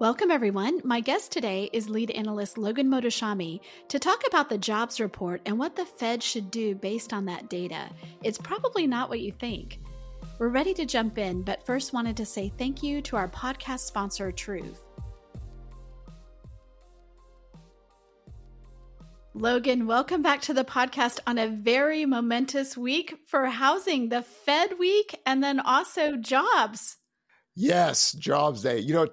Welcome, everyone. My guest today is lead analyst Logan Mohtashami to talk about the jobs report and what the Fed should do based on that data. It's probably not what you think. We're ready to jump in, but first wanted to say thank you to our podcast sponsor, Truth. Logan, welcome back to the podcast on a very momentous week for housing, the Fed week, and then also jobs. Yes, jobs day. You know,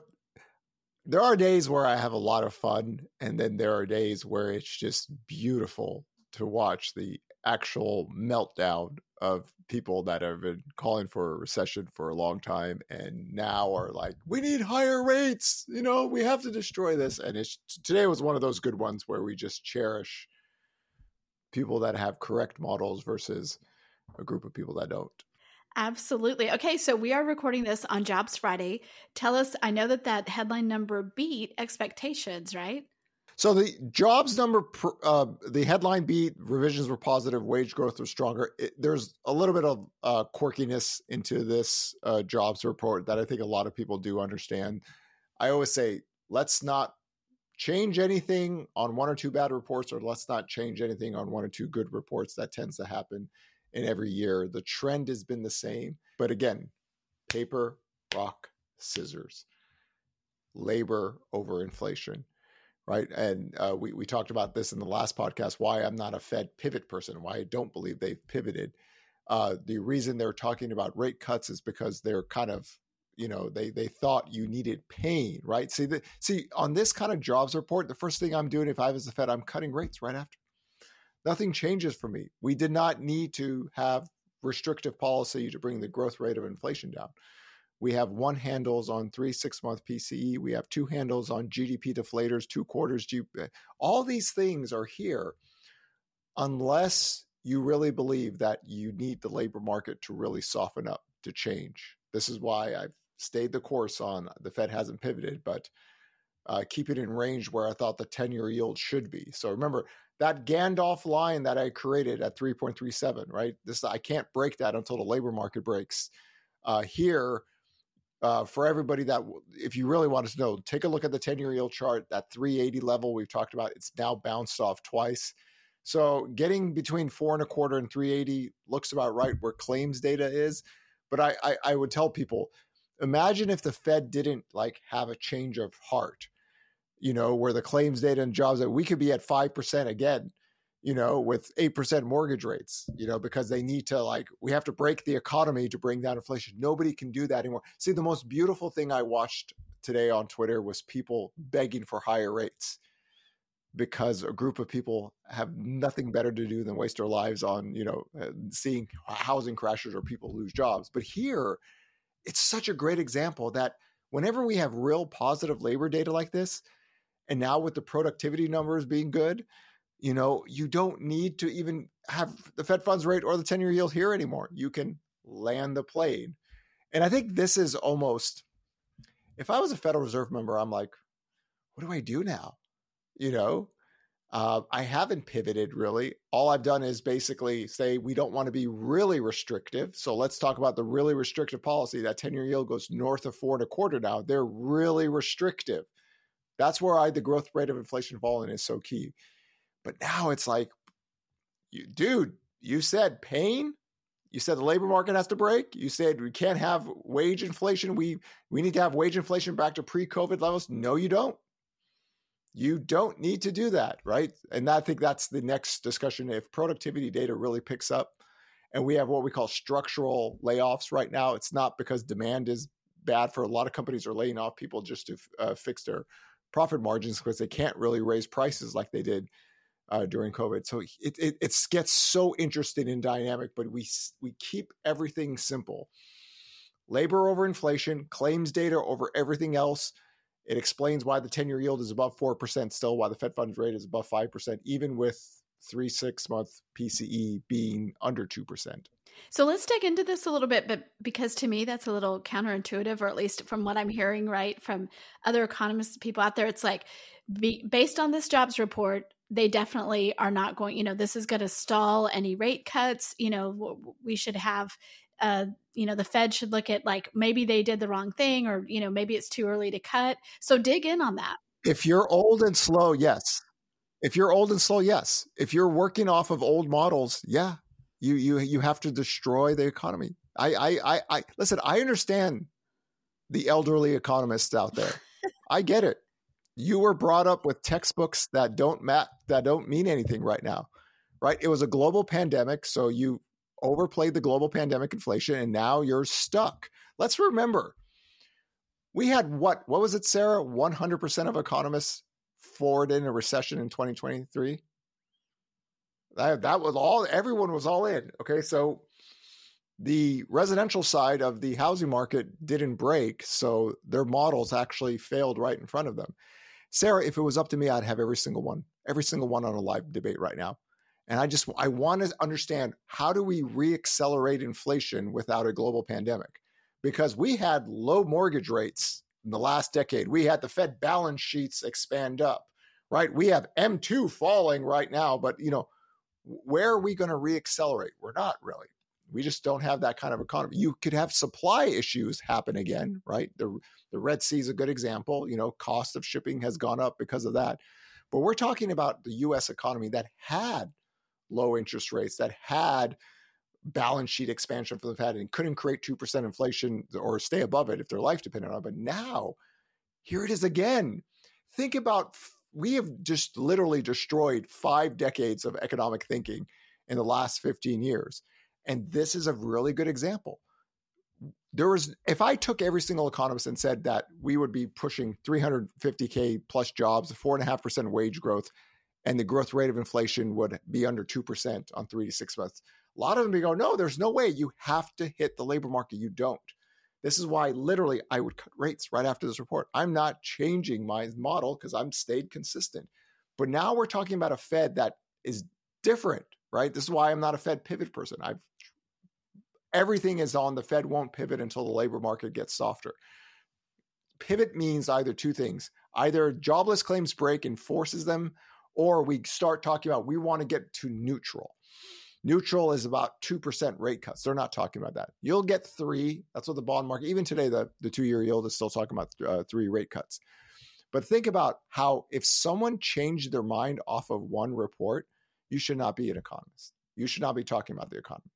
there are days where I have a lot of fun, and then there are days where it's just beautiful to watch the actual meltdown of people that have been calling for a recession for a long time and now are like we need higher rates you know we have to destroy this. And it's today was one of those good ones where we just cherish people that have correct models versus a group of people that don't Absolutely. Okay, so we are recording this on Jobs Friday. Tell us, I know that that headline number beat expectations, right? So the jobs number, uh, the headline beat, revisions were positive, wage growth was stronger. It, there's a little bit of uh, quirkiness into this uh, jobs report that I think a lot of people do understand. I always say, let's not change anything on one or two bad reports, or let's not change anything on one or two good reports. That tends to happen in every year. The trend has been the same. But again, paper, rock, scissors, labor over inflation, right? And uh, we, we talked about this in the last podcast why I'm not a Fed pivot person, why I don't believe they've pivoted. Uh, the reason they're talking about rate cuts is because they're kind of you know they they thought you needed pain right see the, see on this kind of jobs report the first thing i'm doing if i was the fed i'm cutting rates right after nothing changes for me. We did not need to have restrictive policy to bring the growth rate of inflation down. We have one handles on three six month PCE. We have two handles on GDP deflators, two quarters. GDP. All these things are here unless you really believe that you need the labor market to really soften up to change. This is why I've stayed the course on the Fed hasn't pivoted, but uh, keep it in range where I thought the 10 year yield should be. So remember, that Gandalf line that I created at 3.37, right? This I can't break that until the labor market breaks. Uh, here, uh, for everybody that if you really want to know, take a look at the 10-year yield chart. That 380 level we've talked about, it's now bounced off twice. So getting between four and a quarter and 380 looks about right where claims data is. But I, I, I would tell people, imagine if the Fed didn't like have a change of heart you know, where the claims data and jobs that we could be at 5% again, you know, with 8% mortgage rates, you know, because they need to like, we have to break the economy to bring down inflation. Nobody can do that anymore. See, the most beautiful thing I watched today on Twitter was people begging for higher rates because a group of people have nothing better to do than waste their lives on, you know, uh, seeing housing crashes or people lose jobs. But here, it's such a great example that whenever we have real positive labor data like this, and now with the productivity numbers being good, you know, you don't need to even have the Fed funds rate or the 10 year yield here anymore. You can land the plane. And I think this is almost, if I was a Federal Reserve member, I'm like, what do I do now? You know, uh, I haven't pivoted really. All I've done is basically say we don't want to be really restrictive. So let's talk about the really restrictive policy. That 10 year yield goes north of four and a quarter now. They're really restrictive. That's where I the growth rate of inflation falling is so key. But now it's like, you, dude, you said pain. You said the labor market has to break. You said we can't have wage inflation. We we need to have wage inflation back to pre-COVID levels. No, you don't. You don't need to do that, right? And I think that's the next discussion. If productivity data really picks up, and we have what we call structural layoffs right now, it's not because demand is bad for a lot of companies are laying off people just to uh, fix their profit margins because they can't really raise prices like they did uh, during COVID. So it, it, it gets so interesting and dynamic, but we we keep everything simple. Labor over inflation, claims data over everything else. It explains why the 10 year yield is above 4% still, why the Fed funds rate is above 5%, even with three six month PCE being under 2%. So let's dig into this a little bit, but because to me that's a little counterintuitive, or at least from what I'm hearing, right, from other economists, people out there, it's like be, based on this jobs report, they definitely are not going, you know, this is going to stall any rate cuts. You know, we should have, uh, you know, the Fed should look at like maybe they did the wrong thing or, you know, maybe it's too early to cut. So dig in on that. If you're old and slow, yes. If you're old and slow, yes. If you're working off of old models, yeah, you you you have to destroy the economy. I I I, I listen. I understand the elderly economists out there. I get it. You were brought up with textbooks that don't mat that don't mean anything right now, right? It was a global pandemic, so you overplayed the global pandemic inflation, and now you're stuck. Let's remember, we had what? What was it, Sarah? One hundred percent of economists forward in a recession in 2023 that, that was all everyone was all in okay? So the residential side of the housing market didn't break so their models actually failed right in front of them. Sarah if it was up to me i'd have every single one every single one on a live debate right now. And i just i want to understand how do we reaccelerate inflation without a global pandemic? Because we had low mortgage rates in the last decade we had the fed balance sheets expand up right we have m2 falling right now but you know where are we going to reaccelerate? We're not really. We just don't have that kind of economy. You could have supply issues happen again, right? The the Red Sea is a good example. You know, cost of shipping has gone up because of that. But we're talking about the US economy that had low interest rates, that had balance sheet expansion for the Fed and couldn't create 2% inflation or stay above it if their life depended on it. But now, here it is again. Think about we have just literally destroyed five decades of economic thinking in the last 15 years. And this is a really good example. There was, if I took every single economist and said that we would be pushing 350K plus jobs, four and a half percent wage growth, and the growth rate of inflation would be under 2% on three to six months, a lot of them go, no, there's no way. You have to hit the labor market. You don't. This is why literally I would cut rates right after this report. I'm not changing my model because I'm stayed consistent. But now we're talking about a Fed that is different, right? This is why I'm not a Fed pivot person. I've everything is on the Fed won't pivot until the labor market gets softer. Pivot means either two things. Either jobless claims break and forces them, or we start talking about we want to get to neutral. Neutral is about 2% rate cuts. They're not talking about that. You'll get three. That's what the bond market, even today, the, the two year yield is still talking about uh, three rate cuts. But think about how if someone changed their mind off of one report, you should not be an economist. You should not be talking about the economy.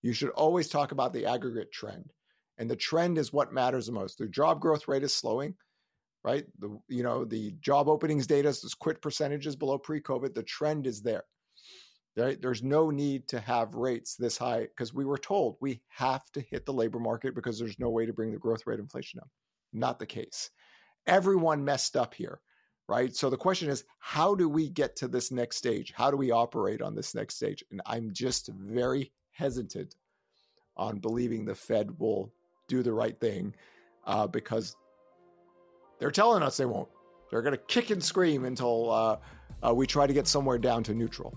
You should always talk about the aggregate trend. And the trend is what matters the most. The job growth rate is slowing, right? The you know, the job openings data is quit percentages below pre-COVID. The trend is there. Right? There's no need to have rates this high because we were told we have to hit the labor market because there's no way to bring the growth rate inflation up. Not the case. Everyone messed up here, right? So the question is, how do we get to this next stage? How do we operate on this next stage? And I'm just very hesitant on believing the Fed will do the right thing uh, because they're telling us they won't. They're going to kick and scream until uh, uh, we try to get somewhere down to neutral.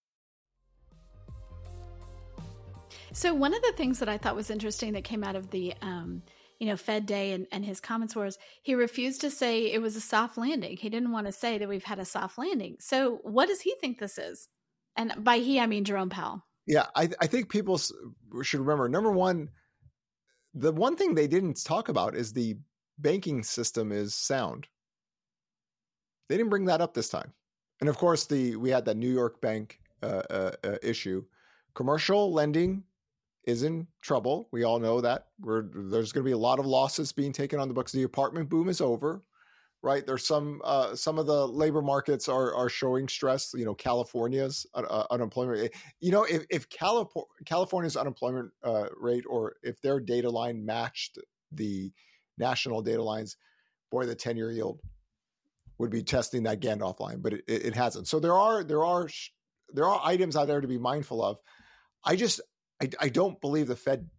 So one of the things that I thought was interesting that came out of the um, you know Fed Day and, and his comments was he refused to say it was a soft landing. He didn't want to say that we've had a soft landing. So what does he think this is? And by he, I mean Jerome Powell. Yeah, I, I think people should remember. Number one, the one thing they didn't talk about is the banking system is sound. They didn't bring that up this time, and of course, the we had that New York bank uh, uh, uh, issue. Commercial lending is in trouble. We all know that. We're, there's going to be a lot of losses being taken on the books. The apartment boom is over, right? There's some uh, some of the labor markets are are showing stress. You know, California's uh, uh unemployment. You know, if if California's unemployment uh, rate or if their data line matched the national data lines, boy, the ten year yield would be testing that Gandalf line, but it, it hasn't. So there are there are there are items out there to be mindful of. I just I, I don't believe the Fed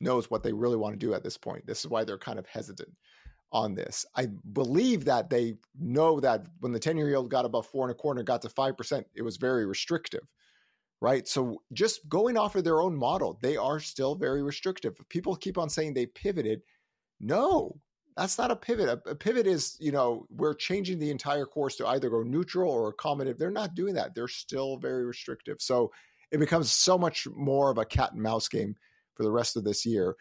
knows what they really want to do at this point. This is why they're kind of hesitant on this. I believe that they know that when the 10 year yield got above four and a quarter, got to 5%, it was very restrictive, right? So just going off of their own model, they are still very restrictive. People keep on saying they pivoted. No, that's not a pivot. A, a, pivot is, you know, we're changing the entire course to either go neutral or accommodative. They're not doing that. They're still very restrictive. So it becomes so much more of a cat and mouse game for the rest of this year.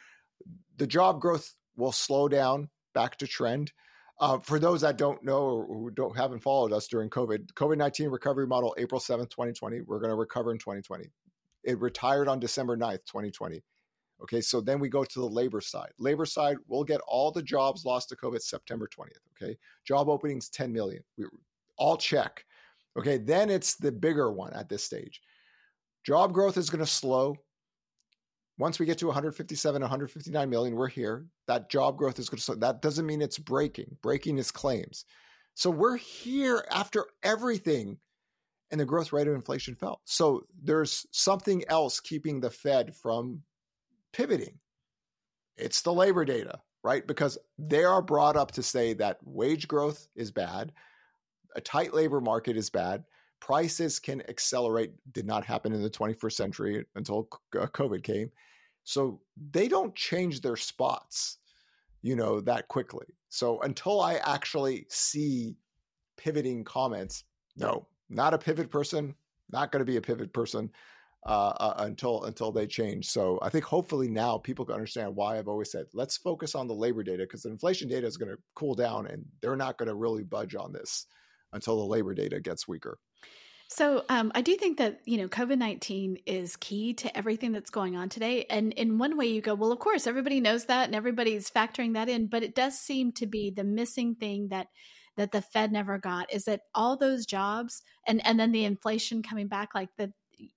The job growth will slow down back to trend. Uh, for those that don't know or who don't haven't followed us during COVID, COVID nineteen recovery model April seventh, twenty twenty. We're going to recover in twenty twenty. It retired on December 9th, twenty twenty. Okay, so then we go to the labor side. Labor side, we'll get all the jobs lost to COVID September 20th. Okay, job openings 10 million. We all check. Okay, then it's the bigger one at this stage. Job growth is going to slow. Once we get to 157, 159 million, we're here. That job growth is going to slow. That doesn't mean it's breaking. Breaking is claims. So we're here after everything and the growth rate of inflation fell. So there's something else keeping the Fed from pivoting. It's the labor data, right? Because they are brought up to say that wage growth is bad, a tight labor market is bad, prices can accelerate, did not happen in the 21st century until uh, COVID came. So they don't change their spots, you know, that quickly. So until I actually see pivoting comments, no, not a pivot person, not going to be a pivot person uh, uh, until until they change. So I think hopefully now people can understand why I've always said let's focus on the labor data because the inflation data is going to cool down and they're not going to really budge on this until the labor data gets weaker. So um, I do think that you know COVID nineteen is key to everything that's going on today. And in one way, you go, well, of course, everybody knows that, and everybody's factoring that in. But it does seem to be the missing thing that that the Fed never got is that all those jobs and and then the inflation coming back, like the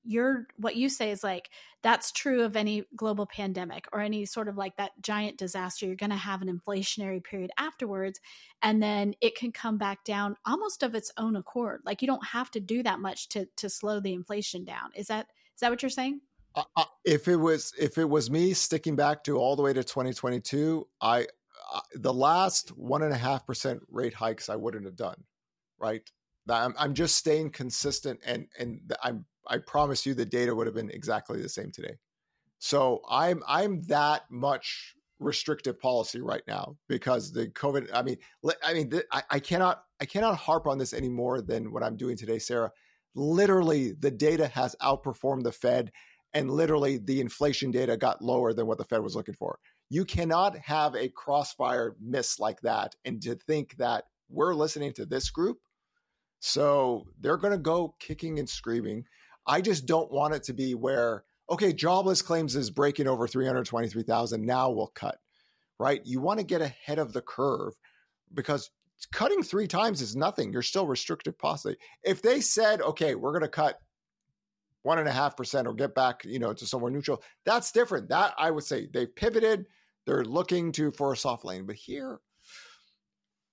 you're what you say is like that's true of any global pandemic or any sort of like that giant disaster. You're going to have an inflationary period afterwards and then it can come back down almost of its own accord. Like you don't have to do that much to to slow the inflation down. Is that is that what you're saying? Uh, uh if it was if it was me sticking back to all the way to 2022 i the last one and a half percent rate hikes i wouldn't have done right? I'm, I'm just staying consistent and and i'm I promise you the data would have been exactly the same today. So I'm I'm that much restrictive policy right now because the COVID. I mean, I mean, I, cannot I cannot harp on this any more than what I'm doing today, Sarah. Literally, the data has outperformed the Fed, and literally the inflation data got lower than what the Fed was looking for. You cannot have a crossfire miss like that and to think that we're listening to this group. So they're going to go kicking and screaming. I just don't want it to be where, okay, jobless claims is breaking over 323,000. Now we'll cut, right? You want to get ahead of the curve because cutting three times is nothing. You're still restrictive policy. If they said, okay, we're going to cut one and a half percent or get back, you know, to somewhere neutral, that's different. That I would say they've pivoted. They're looking to for a soft lane, but here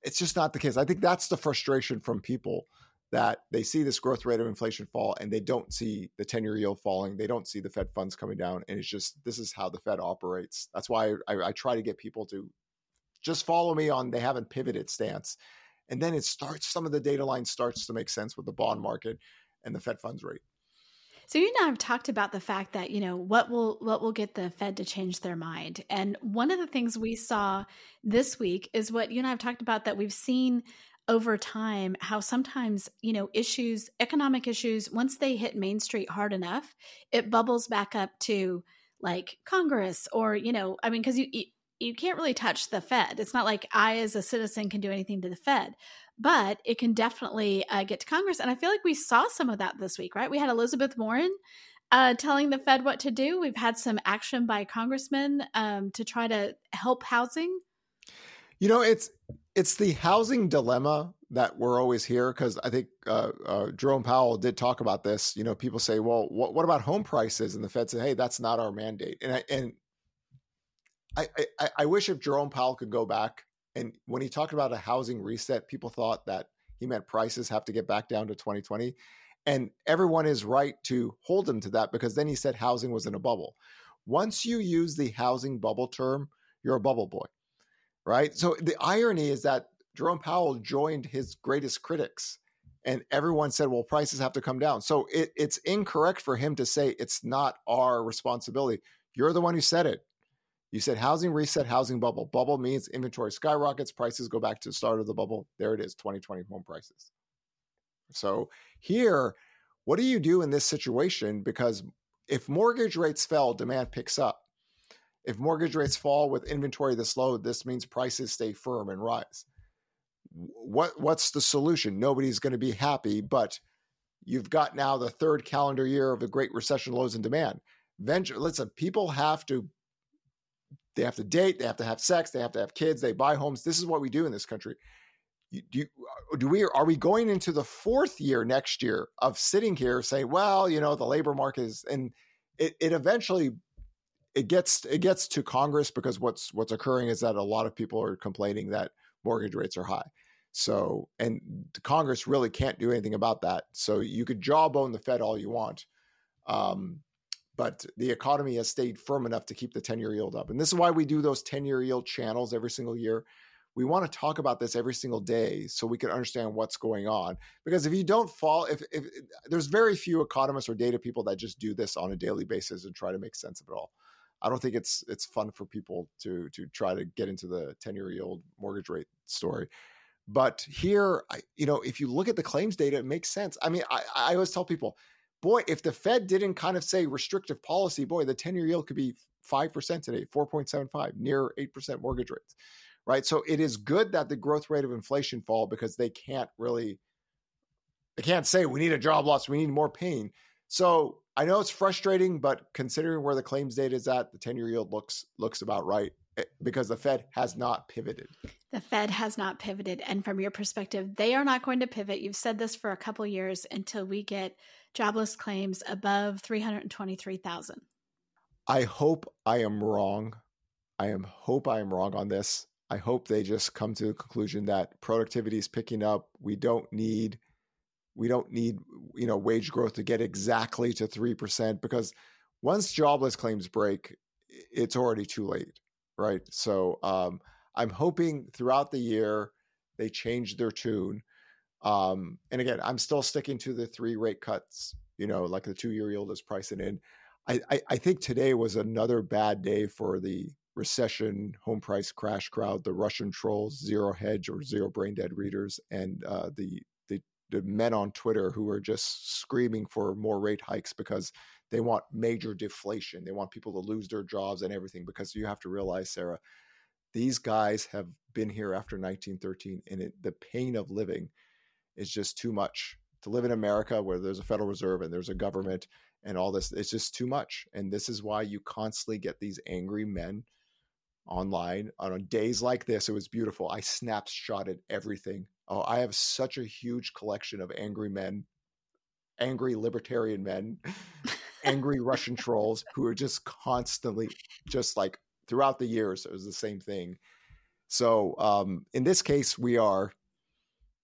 it's just not the case. I think that's the frustration from people that they see this growth rate of inflation fall and they don't see the 10 year yield falling. They don't see the Fed funds coming down. And it's just, this is how the Fed operates. That's why I, I try to get people to just follow me on they haven't pivoted stance. And then it starts, some of the data line starts to make sense with the bond market and the Fed funds rate. So you and I have talked about the fact that you know what will what will get the Fed to change their mind, and one of the things we saw this week is what you and I have talked about that we've seen over time how sometimes you know issues economic issues once they hit main street hard enough it bubbles back up to like congress or you know i mean because you, you can't really touch the fed. It's not like i as a citizen can do anything to the fed but it can definitely uh, get to congress and i feel like we saw some of that this week right? We had elizabeth warren uh, telling the fed what to do. We've had some action by congressmen um, to try to help housing You know, it's it's the housing dilemma that we're always here because I think uh, uh, Jerome Powell did talk about this. You know, people say, "Well, what, what about home prices?" And the Fed said, "Hey, that's not our mandate." And I, and I, I, I wish if Jerome Powell could go back and when he talked about a housing reset, people thought that he meant prices have to get back down to 2020. And everyone is right to hold him to that because then he said housing was in a bubble. Once you use the housing bubble term, you're a bubble boy, right? So the irony is that Jerome Powell joined his greatest critics and everyone said, well, prices have to come down. So it, it's incorrect for him to say it's not our responsibility. You're the one who said it. You said housing reset, housing bubble. Bubble means inventory skyrockets, prices go back to the start of the bubble. There it is, 2020 home prices. So here, what do you do in this situation? Because if mortgage rates fell, demand picks up. If mortgage rates fall with inventory this low, this means prices stay firm and rise. What what's the solution? Nobody's going to be happy, but you've got now the third calendar year of the Great Recession lows in demand. Venture, listen, people have to they have to date, they have to have sex, they have to have kids, they buy homes. This is what we do in this country. Do, uh, do we are we going into the fourth year next year of sitting here saying, well, you know, the labor market is, and it, it eventually it gets it gets to Congress because what's what's occurring is that a lot of people are complaining that mortgage rates are high. So, and Congress really can't do anything about that. So you could jawbone the Fed all you want. Um, but the economy has stayed firm enough to keep the 10 year yield up. And this is why we do those 10 year yield channels every single year. We want to talk about this every single day so we can understand what's going on. Because if you don't fall, if, if there's very few economists or data people that just do this on a daily basis and try to make sense of it all. I don't think it's it's fun for people to to try to get into the 10 year yield mortgage rate story. But here, I, you know, if you look at the claims data, it makes sense. I mean, I, I always tell people boy, if the Fed didn't kind of say restrictive policy, boy, the 10 year yield could be 5% today, 4.75, near 8% mortgage rates, right? So it is good that the growth rate of inflation fall because they can't really, they can't say we need a job loss, we need more pain. So I know it's frustrating, but considering where the claims data is at, the 10 year yield looks looks about right eh, because the Fed has not pivoted. The Fed has not pivoted. And from your perspective, they are not going to pivot. You've said this for a couple years until we get jobless claims above 323,000. I hope I am wrong. I am hope I am wrong on this. I hope they just come to the conclusion that productivity is picking up. We don't need we don't need you know wage growth to get exactly to 3% because once jobless claims break it's already too late, right? So um, I'm hoping throughout the year they change their tune um, and again, I'm still sticking to the three rate cuts, you know, like the two year yield is pricing in. I, I, I think today was another bad day for the recession home price crash crowd, the Russian trolls, zero hedge or zero brain dead readers, and uh, the, the men on Twitter who are just screaming for more rate hikes because they want major deflation. They want people to lose their jobs and everything. Because you have to realize, Sarah, these guys have been here after 1913, and it, the pain of living is just too much to live in America where there's a Federal Reserve and there's a government and all this. It's just too much. And this is why you constantly get these angry men online on days like this. It was beautiful. I snapshotted everything. Oh, I have such a huge collection of angry men, angry libertarian men, angry Russian trolls who are just constantly, just like throughout the years, it was the same thing. So um, in this case, we are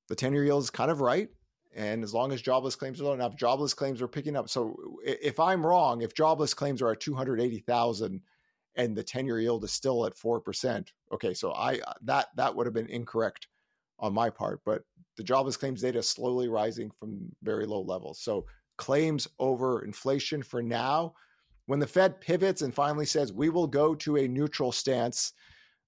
the 10 year yield is kind of right. And as long as jobless claims are low enough, jobless claims are picking up. So if I'm wrong, if jobless claims are at 280,000 and the 10 year yield is still at 4%, okay, so I that that would have been incorrect on my part, but the jobless claims data is slowly rising from very low levels. So claims over inflation for now. When the Fed pivots and finally says we will go to a neutral stance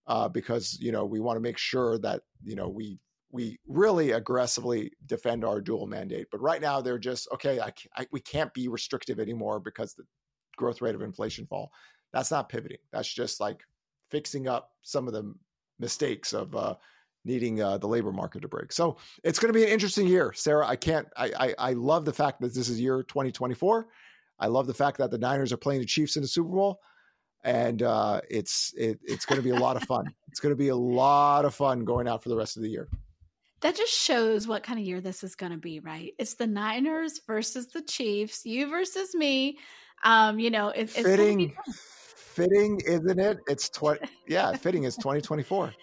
uh, because you know we want to make sure that you know we we really aggressively defend our dual mandate. But right now, they're just okay. I, I, we can't be restrictive anymore because the growth rate of inflation fall. That's not pivoting. That's just like fixing up some of the mistakes of uh, needing uh, the labor market to break. So it's going to be an interesting year, Sarah. I can't. I, I I love the fact that this is year 2024. I love the fact that the Niners are playing the Chiefs in the Super Bowl. and uh, it's it, it's going to be a lot of fun. It's going to be a lot of fun going out for the rest of the year. That just shows what kind of year this is going to be, right? It's the Niners versus the Chiefs, you versus me. Um, you know, it, it's fitting, fitting, isn't it? It's twenty. Yeah, fitting is twenty twenty four,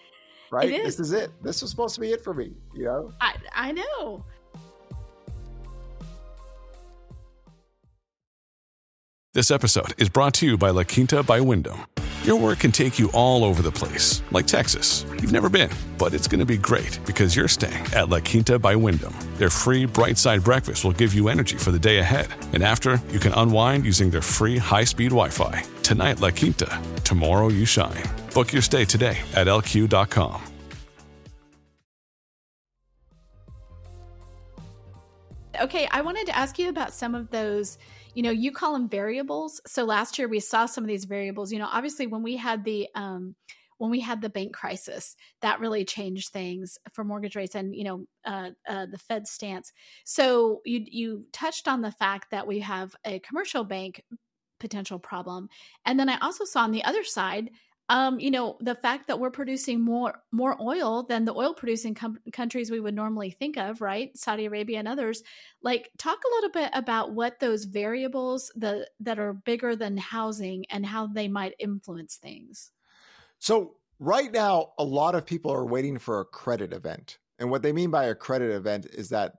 right? Is. This is it. This was supposed to be it for me. You know, I I know. This episode is brought to you by La Quinta by Wyndham. Your work can take you all over the place, like Texas. You've never been, but it's going to be great because you're staying at La Quinta by Wyndham. Their free bright side breakfast will give you energy for the day ahead. And after, you can unwind using their free high speed Wi Fi. Tonight, La Quinta. Tomorrow, you shine. Book your stay today at lq.com. Okay, I wanted to ask you about some of those you know you call them variables. So last year we saw some of these variables. You know obviously when we had the um when we had the bank crisis that really changed things for mortgage rates and you know uh, uh, the fed stance. So you you touched on the fact that we have a commercial bank potential problem. And then i also saw on the other side um, you know, the fact that we're producing more more oil than the oil producing com- countries we would normally think of, right? Saudi Arabia and others. Like, talk a little bit about what those variables the that are bigger than housing and how they might influence things. So right now, a lot of people are waiting for a credit event, and what they mean by a credit event is that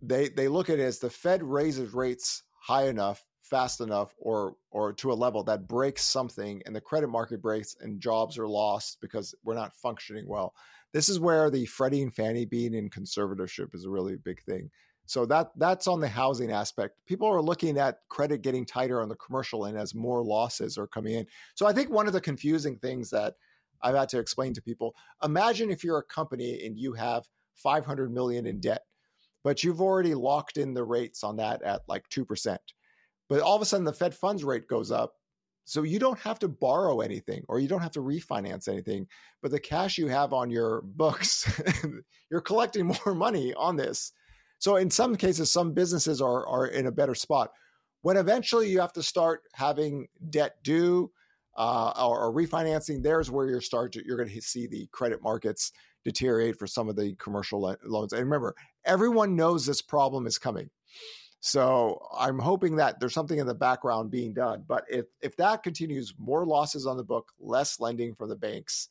they they look at it as the Fed raises rates high enough fast enough or or to a level that breaks something and the credit market breaks and jobs are lost because we're not functioning well. This is where the Freddie and Fannie being in conservatorship is a really big thing. So that that's on the housing aspect. People are looking at credit getting tighter on the commercial end as more losses are coming in. So I think one of the confusing things that I've had to explain to people, imagine if you're a company and you have 500 million in debt, but you've already locked in the rates on that at like 2%. But all of a sudden, the Fed funds rate goes up. So you don't have to borrow anything or you don't have to refinance anything. But the cash you have on your books, you're collecting more money on this. So in some cases, some businesses are, are in a better spot. When eventually you have to start having debt due uh, or, or, refinancing, there's where you're start to, you're going to see the credit markets deteriorate for some of the commercial loans. And remember, everyone knows this problem is coming. So I'm hoping that there's something in the background being done. But if if that continues, more losses on the book, less lending from the banks,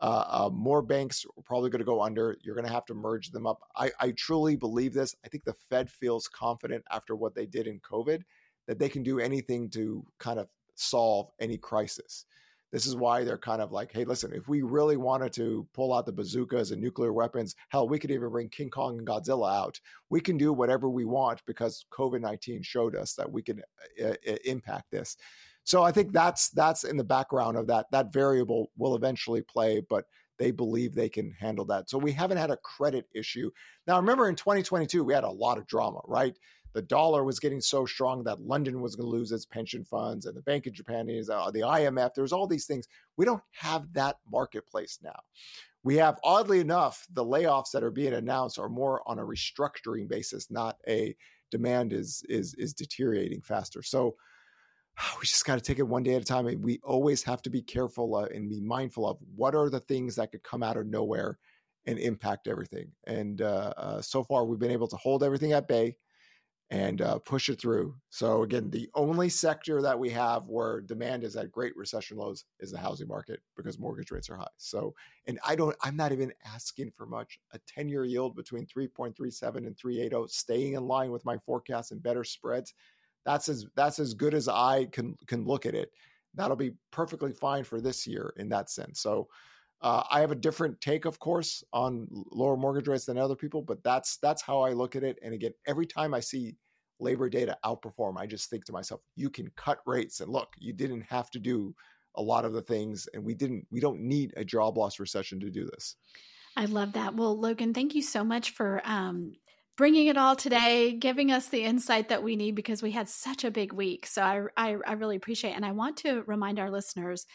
uh, uh, more banks are probably going to go under. You're going to have to merge them up. I, I truly believe this. I think the Fed feels confident after what they did in COVID that they can do anything to kind of solve any crisis. This is why they're kind of like, hey, listen, if we really wanted to pull out the bazookas and nuclear weapons, hell, we could even bring King Kong and Godzilla out. We can do whatever we want because COVID 19 showed us that we can uh, uh, impact this. So I think that's that's in the background of that. That variable will eventually play, but they believe they can handle that. So we haven't had a credit issue. Now remember in 2022 we had a lot of drama, right? The dollar was getting so strong that London was going to lose its pension funds, and the Bank of Japan is uh, the IMF. There's all these things. We don't have that marketplace now. We have, oddly enough, the layoffs that are being announced are more on a restructuring basis, not a demand is is is deteriorating faster. So we just got to take it one day at a time. We always have to be careful uh, and be mindful of what are the things that could come out of nowhere and impact everything. And uh, uh, so far, we've been able to hold everything at bay and uh, push it through. So again, the only sector that we have where demand is at great recession lows is the housing market because mortgage rates are high. So, and I don't, I'm not even asking for much. A 10 year yield between 3.37 and 380, staying in line with my forecast and better spreads. That's as that's as good as I can can look at it. That'll be perfectly fine for this year in that sense. So. Uh, I have a different take, of course, on lower mortgage rates than other people, but that's that's how I look at it. And again, every time I see labor data outperform, I just think to myself, you can cut rates and look, you didn't have to do a lot of the things, and we didn't. We don't need a job loss recession to do this. I love that. Well, Logan, thank you so much for um, bringing it all today, giving us the insight that we need because we had such a big week. So I, I, I really appreciate it. And I want to remind our listeners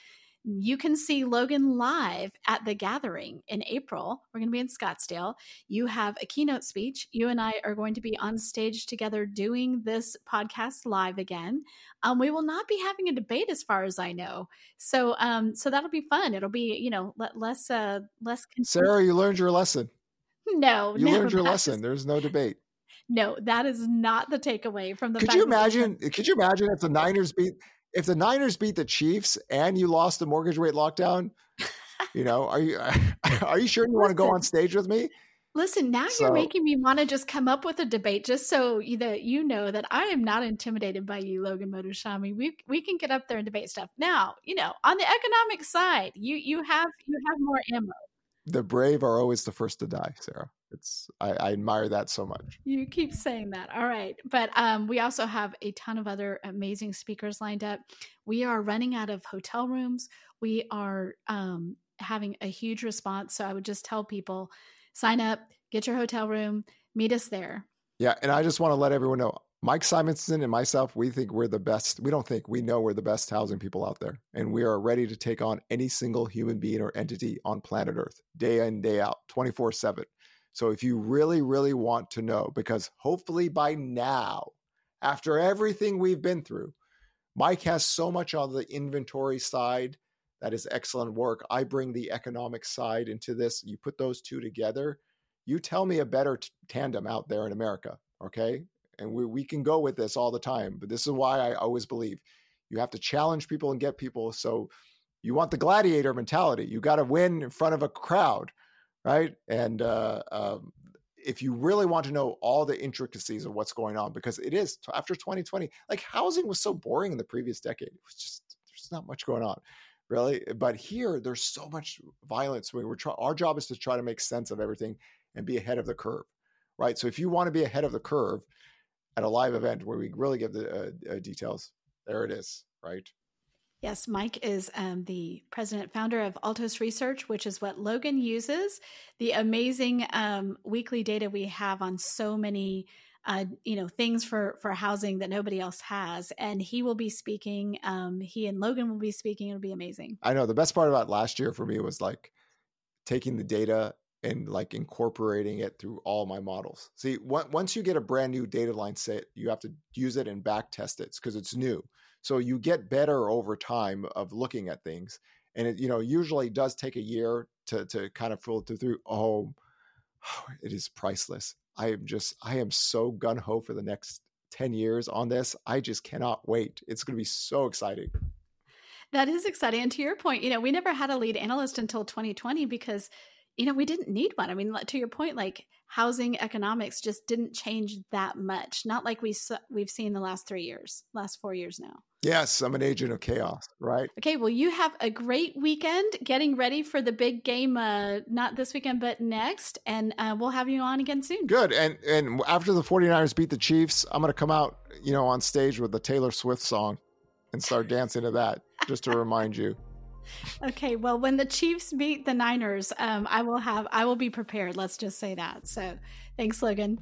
you can see Logan live at the gathering in April. We're going to be in Scottsdale. You have a keynote speech. You and I are going to be on stage together doing this podcast live again. Um, we will not be having a debate, as far as I know. So, um, so that'll be fun. It'll be, you know, less, uh, less. Sarah, you learned your lesson. No, you no, learned your lesson. There's no debate. No, that is not the takeaway from the. Could you imagine? Could you imagine if the Niners beat if the Niners beat the Chiefs and you lost the mortgage rate lockdown? You know, are you are you sure you want to go on stage with me? Listen, now so, you're making me want to just come up with a debate just so that you know that I am not intimidated by you, Logan Mohtashami. We we can get up there and debate stuff. Now, you know, on the economic side, you you have you have more ammo. The brave are always the first to die, Sarah. It's I, I, admire that so much. You keep saying that. All right. But um, we also have a ton of other amazing speakers lined up. We are running out of hotel rooms. We are um, having a huge response. So i would just tell people sign up get your hotel room meet us there. Yeah and i just want to let everyone know Mike Simonsen and myself, we think we're the best. We don't think, we know we're the best housing people out there. And we are ready to take on any single human being or entity on planet Earth, day in, day out, 24 7. So if you really, really want to know, because hopefully by now, after everything we've been through, Mike has so much on the inventory side. That is excellent work. I bring the economic side into this. You put those two together, you tell me a better t- tandem out there in America. Okay. And we, we can go with this all the time. But this is why I always believe you have to challenge people and get people. So you want the gladiator mentality. You got to win in front of a crowd right? And uh, um, if you really want to know all the intricacies of what's going on, because it is after 2020, like housing was so boring in the previous decade. It was just there's not much going on, really. But here, there's so much violence. We were try- our job is to try to make sense of everything and be ahead of the curve, right? So if you want to be ahead of the curve at a live event where we really give the uh, uh, details, there it is, right? Yes, Mike is um, the president founder of Altos Research, which is what Logan uses. The amazing um, weekly data we have on so many, uh, you know, things for for housing that nobody else has, and he will be speaking. Um, he and Logan will be speaking. It'll be amazing. I know the best part about last year for me was like taking the data and like incorporating it through all my models. See, once you get a brand new data line set, you have to use it and back test it because it's new. So you get better over time of looking at things. And it, you know, usually does take a year to to kind of filter through. Oh, it is priceless. I am just I am so gun ho for the next 10 years on this. I just cannot wait. It's going to be so exciting. That is exciting. And to your point, you know, we never had a lead analyst until 2020 because you know, we didn't need one. I mean, to your point, like housing economics just didn't change that much. Not like we we've seen the last three years, last four years now. Yes, I'm an agent of chaos, right? Okay, well, you have a great weekend getting ready for the big game. Uh, not this weekend, but next, and uh, we'll have you on again soon. Good, and and after the 49ers beat the Chiefs, I'm going to come out, you know, on stage with the Taylor Swift song and start dancing to that, just to remind you. Okay, well, when the Chiefs beat the Niners, um, I will have I will be prepared. Let's just say that. So, thanks, Logan.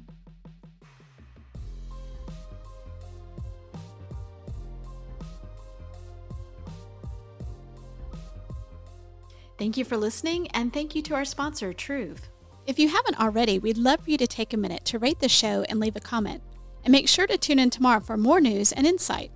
Thank you for listening, and thank you to our sponsor, Truth. If you haven't already, we'd love for you to take a minute to rate the show and leave a comment. And make sure to tune in tomorrow for more news and insight.